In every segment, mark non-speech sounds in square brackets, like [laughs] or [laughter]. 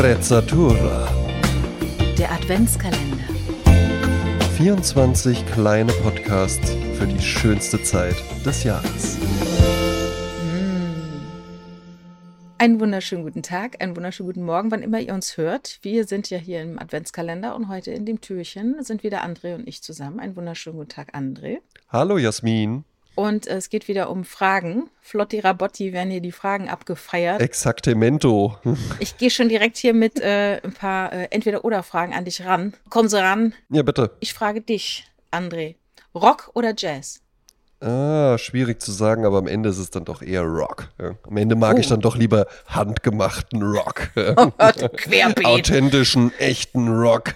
Sprezzatura. Der Adventskalender. 24 kleine Podcasts für die schönste Zeit des Jahres. Einen wunderschönen guten Tag, einen wunderschönen guten Morgen, wann immer ihr uns hört. Wir sind ja hier im Adventskalender und heute in dem Türchen sind wieder André und ich zusammen. Einen wunderschönen guten Tag, André. Hallo Jasmin. Und es geht wieder um Fragen. Flotti Rabotti werden hier die Fragen abgefeiert. Exactemento. Ich gehe schon direkt hier mit äh, ein paar äh, Entweder-Oder-Fragen an dich ran. Kommen Sie ran. Ja, bitte. Ich frage dich, André. Rock oder Jazz? Ah, schwierig zu sagen, aber am Ende ist es dann doch eher Rock. Ja. Am Ende mag Oh. ich dann doch lieber handgemachten Rock. Oh Gott, querbeet. Authentischen, echten Rock.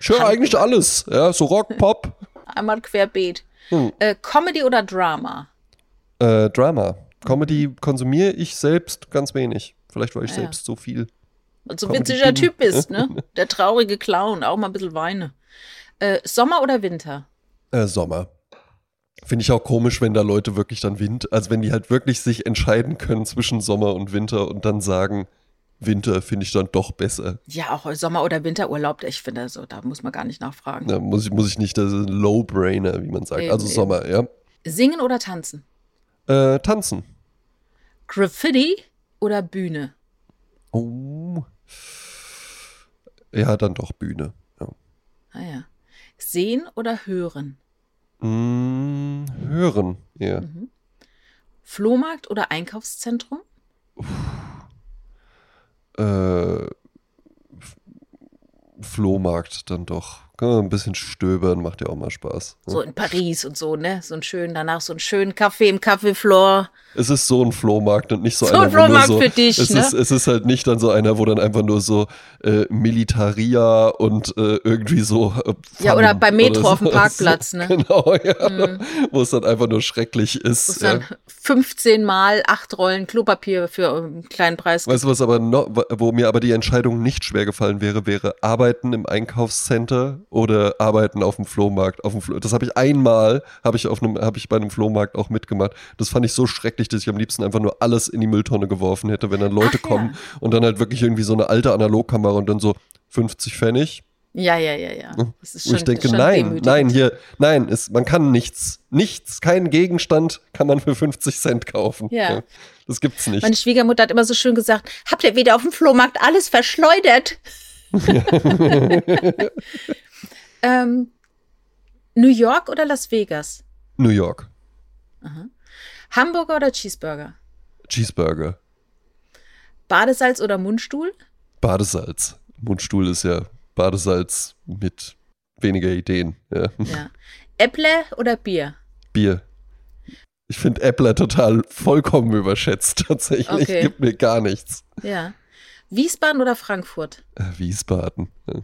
Ich höre eigentlich alles. Ja, so Rock, Pop, Einmal querbeet. Hm. Äh, Comedy oder Drama? äh, Drama. Comedy konsumiere ich selbst ganz wenig. Vielleicht, weil ich Ah, ja. selbst so viel. Also Comedy witziger. Typ bist, ne? Der traurige Clown, auch mal ein bisschen weine. Äh, Sommer oder Winter? Äh, Sommer. Finde ich auch komisch, wenn da Leute wirklich dann Wind, also wenn die halt wirklich sich entscheiden können zwischen Sommer und Winter und dann sagen, Winter finde ich dann doch besser. Ja, auch Sommer- oder Winterurlaub, ich finde, so, da muss man gar nicht nachfragen. Da muss ich, muss ich nicht, das ist ein Low-Brainer, wie man sagt. Eben, also eben. Sommer, ja. Singen oder tanzen? Äh, tanzen. Graffiti oder Bühne? Oh. Ja, dann doch Bühne. Ja. Ah ja. Sehen oder hören? Mm, hören, ja. Mhm. Flohmarkt oder Einkaufszentrum? Äh, Flohmarkt dann doch. Kann man ein bisschen stöbern, macht ja auch mal Spaß. So in Paris und so, ne? So einen schönen, danach so einen schönen Kaffee im Café. Es ist so ein Flohmarkt und nicht so, So einer, ein wo Flohmarkt so, für dich, es ne? Ist, es ist halt nicht dann so einer, wo dann einfach nur so äh, Militaria und äh, irgendwie so. Äh, Ja, oder beim Metro oder auf dem. [laughs] Parkplatz, ne? Genau, ja. Wo es dann einfach nur schrecklich Wo ist. es Ja. dann 15 mal acht Rollen Klopapier für einen kleinen Preis Weißt du, was aber noch, wo mir aber die Entscheidung nicht schwer gefallen wäre, wäre arbeiten im Einkaufscenter oder arbeiten auf dem Flohmarkt. Auf dem Flo das habe ich einmal, habe ich auf einem, habe ich bei einem Flohmarkt auch mitgemacht. Das fand ich so schrecklich, dass ich am liebsten einfach nur alles in die Mülltonne geworfen hätte, wenn dann Leute Ach ja. kommen und dann halt wirklich irgendwie so eine alte Analogkamera und dann so 50 Pfennig. Ja, ja, ja, ja. Das ist schon, ich denke, schon nein, demütigend. nein, hier, nein, es, man kann nichts, nichts, keinen Gegenstand kann man für 50 Cent kaufen. Ja. Das gibt's nicht. Meine Schwiegermutter hat immer so schön gesagt, habt ihr wieder auf dem Flohmarkt alles verschleudert? [laughs] [laughs] ähm, New York oder Las Vegas? New York. Hamburger oder Cheeseburger? Cheeseburger. Badesalz oder Mundstuhl? Badesalz. Mundstuhl ist ja Badesalz mit weniger Ideen. Ja. Ja. Äpple oder Bier? Bier. Ich finde Äppler total vollkommen überschätzt, [laughs] tatsächlich. Okay. Gibt mir gar nichts. Ja. Wiesbaden oder Frankfurt? Äh, Wiesbaden. Ja.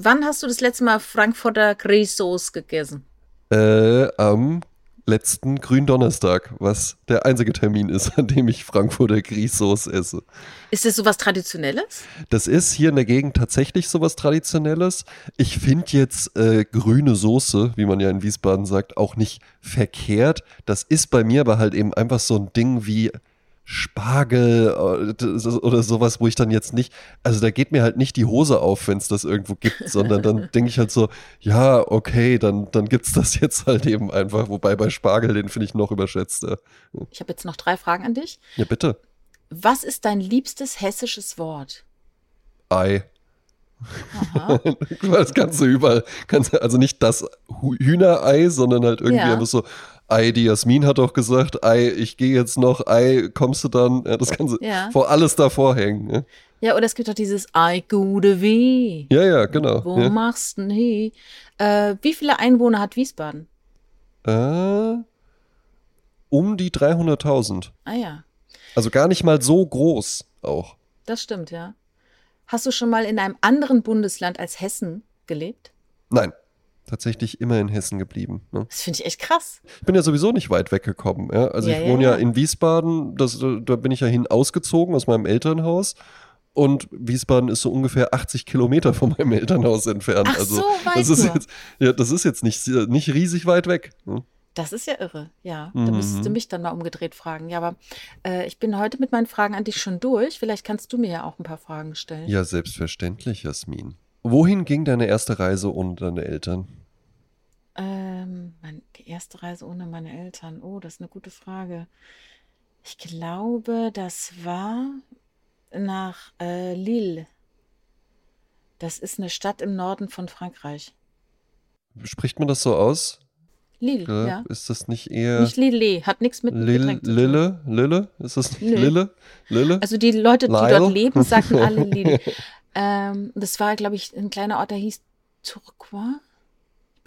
Wann hast du das letzte Mal Frankfurter Grießsoße gegessen? Äh, am letzten Gründonnerstag, was der einzige Termin ist, [laughs] an dem ich Frankfurter Grießsoße esse. Ist das sowas Traditionelles? Das ist hier in der Gegend tatsächlich sowas Traditionelles. Ich finde jetzt äh, grüne Soße, wie man ja in Wiesbaden sagt, auch nicht verkehrt. Das ist bei mir aber halt eben einfach so ein Ding wie Spargel äh, oder sowas, wo ich dann jetzt nicht, also da geht mir halt nicht die Hose auf, wenn es das irgendwo gibt, sondern dann [laughs] denke ich halt so, ja, okay, dann, dann gibt es das jetzt halt eben einfach. Wobei bei Spargel, den finde ich noch überschätzter. Ich habe jetzt noch drei Fragen an dich. Ja, bitte. Was ist dein liebstes hessisches Wort? Ei. Aha. [laughs] Das kannst du überall. Kannst, also nicht das Hühnerei, sondern halt irgendwie Ja. einfach so, Ei, die Jasmin hat doch gesagt, Ei, ich gehe jetzt noch, Ei, kommst du dann? Ja, das kannst du Ja. vor alles davor hängen. Ja, Ja, oder es gibt doch dieses Ei, gute Weh. ja, ja genau. Wo ja. machst du denn he? Äh, wie viele Einwohner hat Wiesbaden? Äh, um die 300.000. Ah ja, Also gar nicht mal so groß auch. das stimmt, ja. Hast du schon mal in einem anderen Bundesland als Hessen gelebt? Nein, tatsächlich immer in Hessen geblieben. Ne? Das finde ich echt krass. Ich bin ja sowieso nicht weit weggekommen. Ja? Also Ja, ich wohne ja, ja. in Wiesbaden, das, da bin ich ja hin ausgezogen aus meinem Elternhaus. Und Wiesbaden ist so ungefähr 80 Kilometer von meinem Elternhaus entfernt. Ach also so, weit das ist nur. jetzt, ja, das ist jetzt nicht, nicht riesig weit weg. ne? Das ist ja irre, ja. Da müsstest du Mhm. mich dann mal umgedreht fragen. Ja, aber äh, ich bin heute mit meinen Fragen an dich schon durch. Vielleicht kannst du mir ja auch ein paar Fragen stellen. Ja, selbstverständlich, Jasmin. Wohin ging deine erste Reise ohne deine Eltern? Ähm, mein, die erste Reise ohne meine Eltern. Oh, das ist eine gute Frage. Ich glaube, das war nach äh, Lille. Das ist eine Stadt im Norden von Frankreich. Spricht man das so aus? Lille, Ja. ja. Ist das nicht eher Nicht Lille, hat nichts mit dem Lil, Getränk zu tun. Lille? Lille? Ist das nicht. Lille? Lille? Also die Leute, die Lyle? dort leben, sagten alle [laughs] Lille. ähm, das war, glaube ich, ein kleiner Ort, der hieß Tourcoing.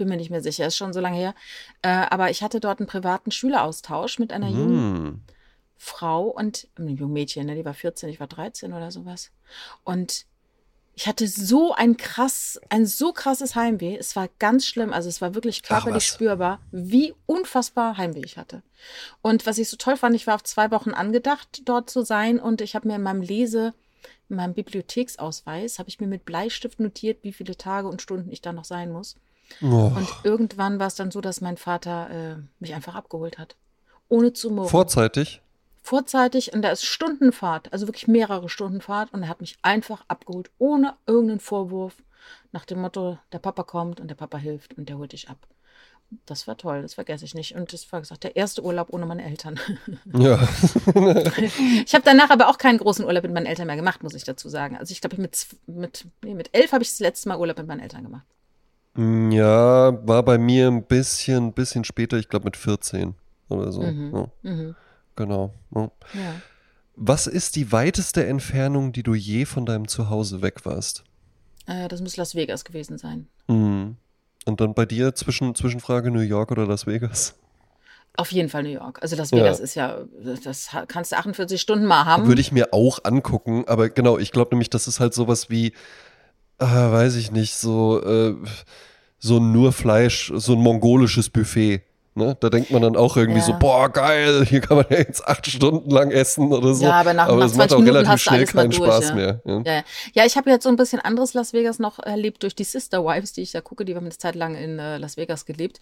Ich bin mir nicht mehr sicher, ist schon so lange her. Äh, aber ich hatte dort einen privaten Schüleraustausch mit einer jungen Hm. Frau und einem jungen Mädchen, ne, die war 14, ich war 13 oder sowas. Und ich hatte so ein krass, ein so krasses Heimweh. Es war ganz schlimm. Also es war wirklich körperlich spürbar, wie unfassbar Heimweh ich hatte. Und was ich so toll fand, ich war auf zwei Wochen angedacht, dort zu sein. Und ich habe mir in meinem Lese, in meinem Bibliotheksausweis, habe ich mir mit Bleistift notiert, wie viele Tage und Stunden ich da noch sein muss. Oh. Und irgendwann war es dann so, dass mein Vater äh, mich einfach abgeholt hat. Ohne zu murren Vorzeitig? vorzeitig und da ist Stundenfahrt, also wirklich mehrere Stunden Fahrt und er hat mich einfach abgeholt, ohne irgendeinen Vorwurf, nach dem Motto, der Papa kommt und der Papa hilft und der holt dich ab. Das war toll, das vergesse ich nicht. Und das war gesagt, der erste Urlaub ohne meine Eltern. [laughs] Ja. [laughs] Ich habe danach aber auch keinen großen Urlaub mit meinen Eltern mehr gemacht, muss ich dazu sagen. Also ich glaube, mit, mit, nee, mit elf habe ich das letzte Mal Urlaub mit meinen Eltern gemacht. Ja, war bei mir ein bisschen, bisschen später, ich glaube mit 14 oder so. Mhm. Ja, Mhm. genau. Ja. Ja. Was ist die weiteste Entfernung, die du je von deinem Zuhause weg warst? Äh, das muss Las Vegas gewesen sein. Mhm. Und dann bei dir zwischen, Zwischenfrage New York oder Las Vegas? Auf jeden Fall New York. Also Las Ja. Vegas ist ja, das kannst du 48 Stunden mal haben. Würde ich mir auch angucken, aber genau, ich glaube nämlich, das ist halt sowas wie, äh, weiß ich nicht, so, äh, so nur Fleisch, so ein mongolisches Buffet. Ne? Da denkt man dann auch irgendwie Ja. so, boah, geil, hier kann man ja jetzt acht Stunden lang essen oder so. Ja, aber nach- nach das macht 20 auch Minuten relativ hast du schnell keinen durch, Spaß ja. mehr. Ja. Ja, ja. ja ich habe jetzt so ein bisschen anderes Las Vegas noch erlebt durch die Sister Wives, die ich da gucke. Die haben eine Zeit lang in äh, Las Vegas gelebt.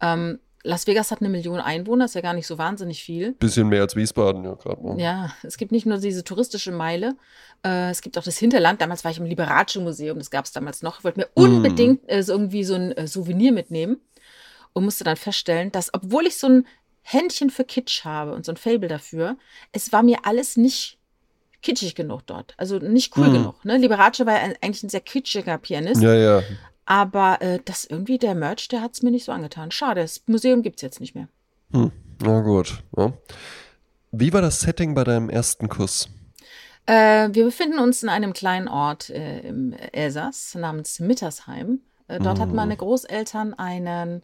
Ähm, Las Vegas hat eine Million Einwohner, ist ja gar nicht so wahnsinnig viel. Bisschen mehr als Wiesbaden, ja, gerade mal. Ja, es gibt nicht nur diese touristische Meile, äh, es gibt auch das Hinterland. Damals war ich im Liberace Museum, das gab es damals noch. Ich wollte mir Mm. unbedingt äh, so irgendwie so ein äh, Souvenir mitnehmen und musste dann feststellen, dass, obwohl ich so ein Händchen für Kitsch habe und so ein Fable dafür, es war mir alles nicht kitschig genug dort. Also nicht cool Mm. genug. Ne? Liberace war ja ein, eigentlich ein sehr kitschiger Pianist, Ja, ja. Aber äh, das irgendwie der Merch, der hat es mir nicht so angetan. Schade, das Museum gibt es jetzt nicht mehr. Hm. Na gut. Ja. Wie war das Setting bei deinem ersten Kuss? Äh, wir befinden uns in einem kleinen Ort äh, im Elsass namens Mittersheim. Äh, dort hatten meine Großeltern einen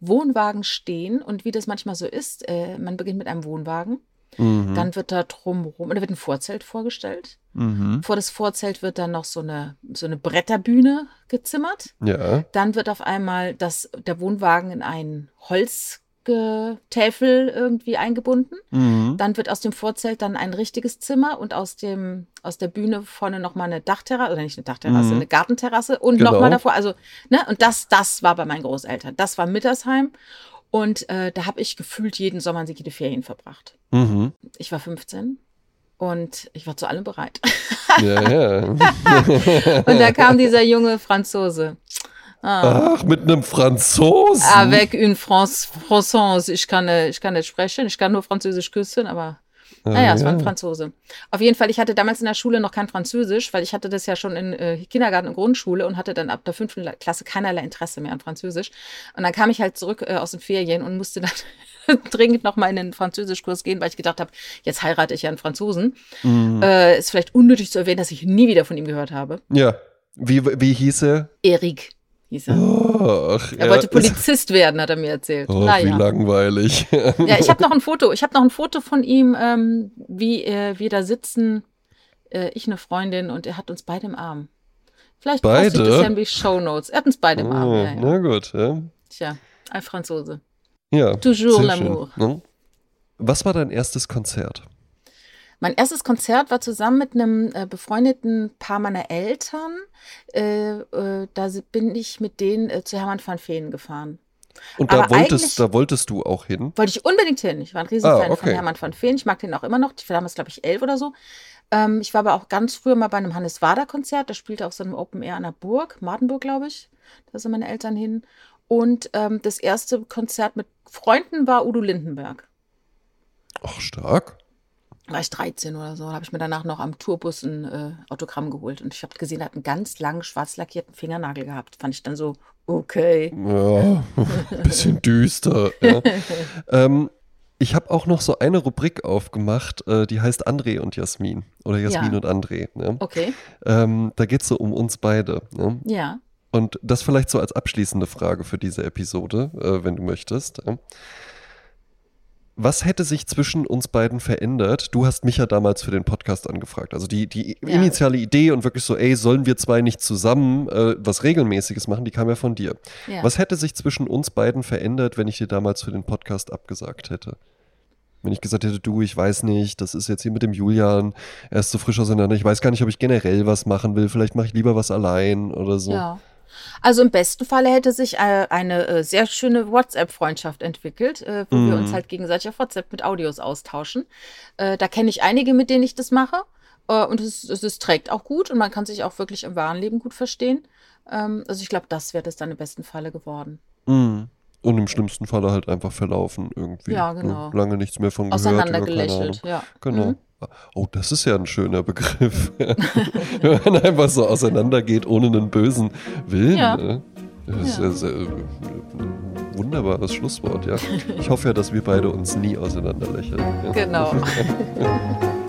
Wohnwagen stehen und wie das manchmal so ist, äh, man beginnt mit einem Wohnwagen, Mhm. dann wird da drumherum, da wird ein Vorzelt vorgestellt. Mhm. Vor das Vorzelt wird dann noch so eine, so eine Bretterbühne gezimmert. Ja. Dann wird auf einmal das, der Wohnwagen in einen Holzgetäfel irgendwie eingebunden. Mhm. Dann wird aus dem Vorzelt dann ein richtiges Zimmer und aus dem aus der Bühne vorne nochmal eine Dachterrasse, oder nicht eine Dachterrasse, Mhm. eine Gartenterrasse und Genau. nochmal davor. Also, ne, und das, das war bei meinen Großeltern. Das war Mittersheim. Und äh, da habe ich gefühlt jeden Sommer jede Ferien verbracht. Mhm. Ich war 15 und ich war zu allem bereit. Ja, ja. [laughs] und da kam dieser junge Franzose. Ah. Ach, mit einem Franzosen. Avec une France, Française. Ich kann, äh, ich kann nicht sprechen, ich kann nur Französisch küssen, aber naja, es war ein Franzose. Auf jeden Fall, ich hatte damals in der Schule noch kein Französisch, weil ich hatte das ja schon in äh, Kindergarten und Grundschule und hatte dann ab der fünften La- Klasse keinerlei Interesse mehr an Französisch. Und dann kam ich halt zurück äh, aus den Ferien und musste dann [laughs] dringend noch mal in den Französischkurs gehen, weil ich gedacht habe, jetzt heirate ich ja einen Franzosen. Mhm. Äh, ist vielleicht unnötig zu erwähnen, dass ich nie wieder von ihm gehört habe. Ja. Wie, wie hieß er? Eric hieß er. Ach, Er wollte Polizist werden, hat er mir erzählt. Oh, wie naja. langweilig. [laughs] Ja, ich habe noch ein Foto. Ich habe noch ein Foto von ihm, ähm, wie äh, wir da sitzen. Äh, ich eine Freundin und er hat uns beide im Arm. Vielleicht Beide? das ja in die Show Notes. Er hat uns beide im Arm. Oh, Ja, ja. Na gut, ja. Tja, ein Franzose. ja Toujours l'amour. ne? Was war dein erstes Konzert? Mein erstes Konzert war zusammen mit einem äh, befreundeten Paar meiner Eltern. Äh, äh, da bin ich mit denen äh, zu Hermann van Veen gefahren. Und da wolltest, da wolltest du auch hin? Wollte ich unbedingt hin. Ich war ein Riesenfan ah, okay. von Hermann von Feen. Ich mag den auch immer noch. Ich war damals, glaube ich, elf oder so. Ähm, ich war aber auch ganz früher mal bei einem Hannes Wader-Konzert. Der spielte auf so einem Open Air an der Burg, Martenburg, glaube ich. Da sind meine Eltern hin. Und ähm, das erste Konzert mit Freunden war Udo Lindenberg. Ach, stark war ich 13 oder so, habe ich mir danach noch am Tourbus ein äh, Autogramm geholt und ich habe gesehen, er hat einen ganz langen schwarz lackierten Fingernagel gehabt. Fand ich dann so, okay. Ja, [laughs] bisschen düster. Ja. [laughs] ähm, ich habe auch noch so eine Rubrik aufgemacht, äh, die heißt André und Jasmin oder Jasmin ja. und André. Ne? Okay. Ähm, da geht es so um uns beide. Ne? Ja. Und das vielleicht so als abschließende Frage für diese Episode, äh, wenn du möchtest. Ja? Was hätte sich zwischen uns beiden verändert? Du hast mich ja damals für den Podcast angefragt. Also die, die ja. initiale Idee und wirklich so, ey, sollen wir zwei nicht zusammen äh, was Regelmäßiges machen, die kam ja von dir. Ja. Was hätte sich zwischen uns beiden verändert, wenn ich dir damals für den Podcast abgesagt hätte? Wenn ich gesagt hätte, du, ich weiß nicht, das ist jetzt hier mit dem Julian, er ist so frisch auseinander, ich weiß gar nicht, ob ich generell was machen will, vielleicht mache ich lieber was allein oder so. Ja. Also im besten Falle hätte sich äh, eine äh, sehr schöne WhatsApp-Freundschaft entwickelt, äh, wo mhm. wir uns halt gegenseitig auf WhatsApp mit Audios austauschen. da kenne ich einige, mit denen ich das mache. und es, es, es, trägt auch gut und man kann sich auch wirklich im wahren Leben gut verstehen. Ähm, also ich glaube, das wäre das dann im besten Falle geworden. Mhm. Und im schlimmsten Falle halt einfach verlaufen irgendwie. Ja, ne? genau. Lange nichts mehr von gehört. Auseinandergelächelt, ja. Genau. Mhm. Oh, das ist ja ein schöner Begriff. [laughs] [laughs] Wenn man einfach so auseinandergeht ohne einen bösen Willen. Ja. Ne? Das ist ja. sehr, ein wunderbares Schlusswort, ja. Ich hoffe ja, dass wir beide uns nie auseinanderlächeln. Genau. [laughs]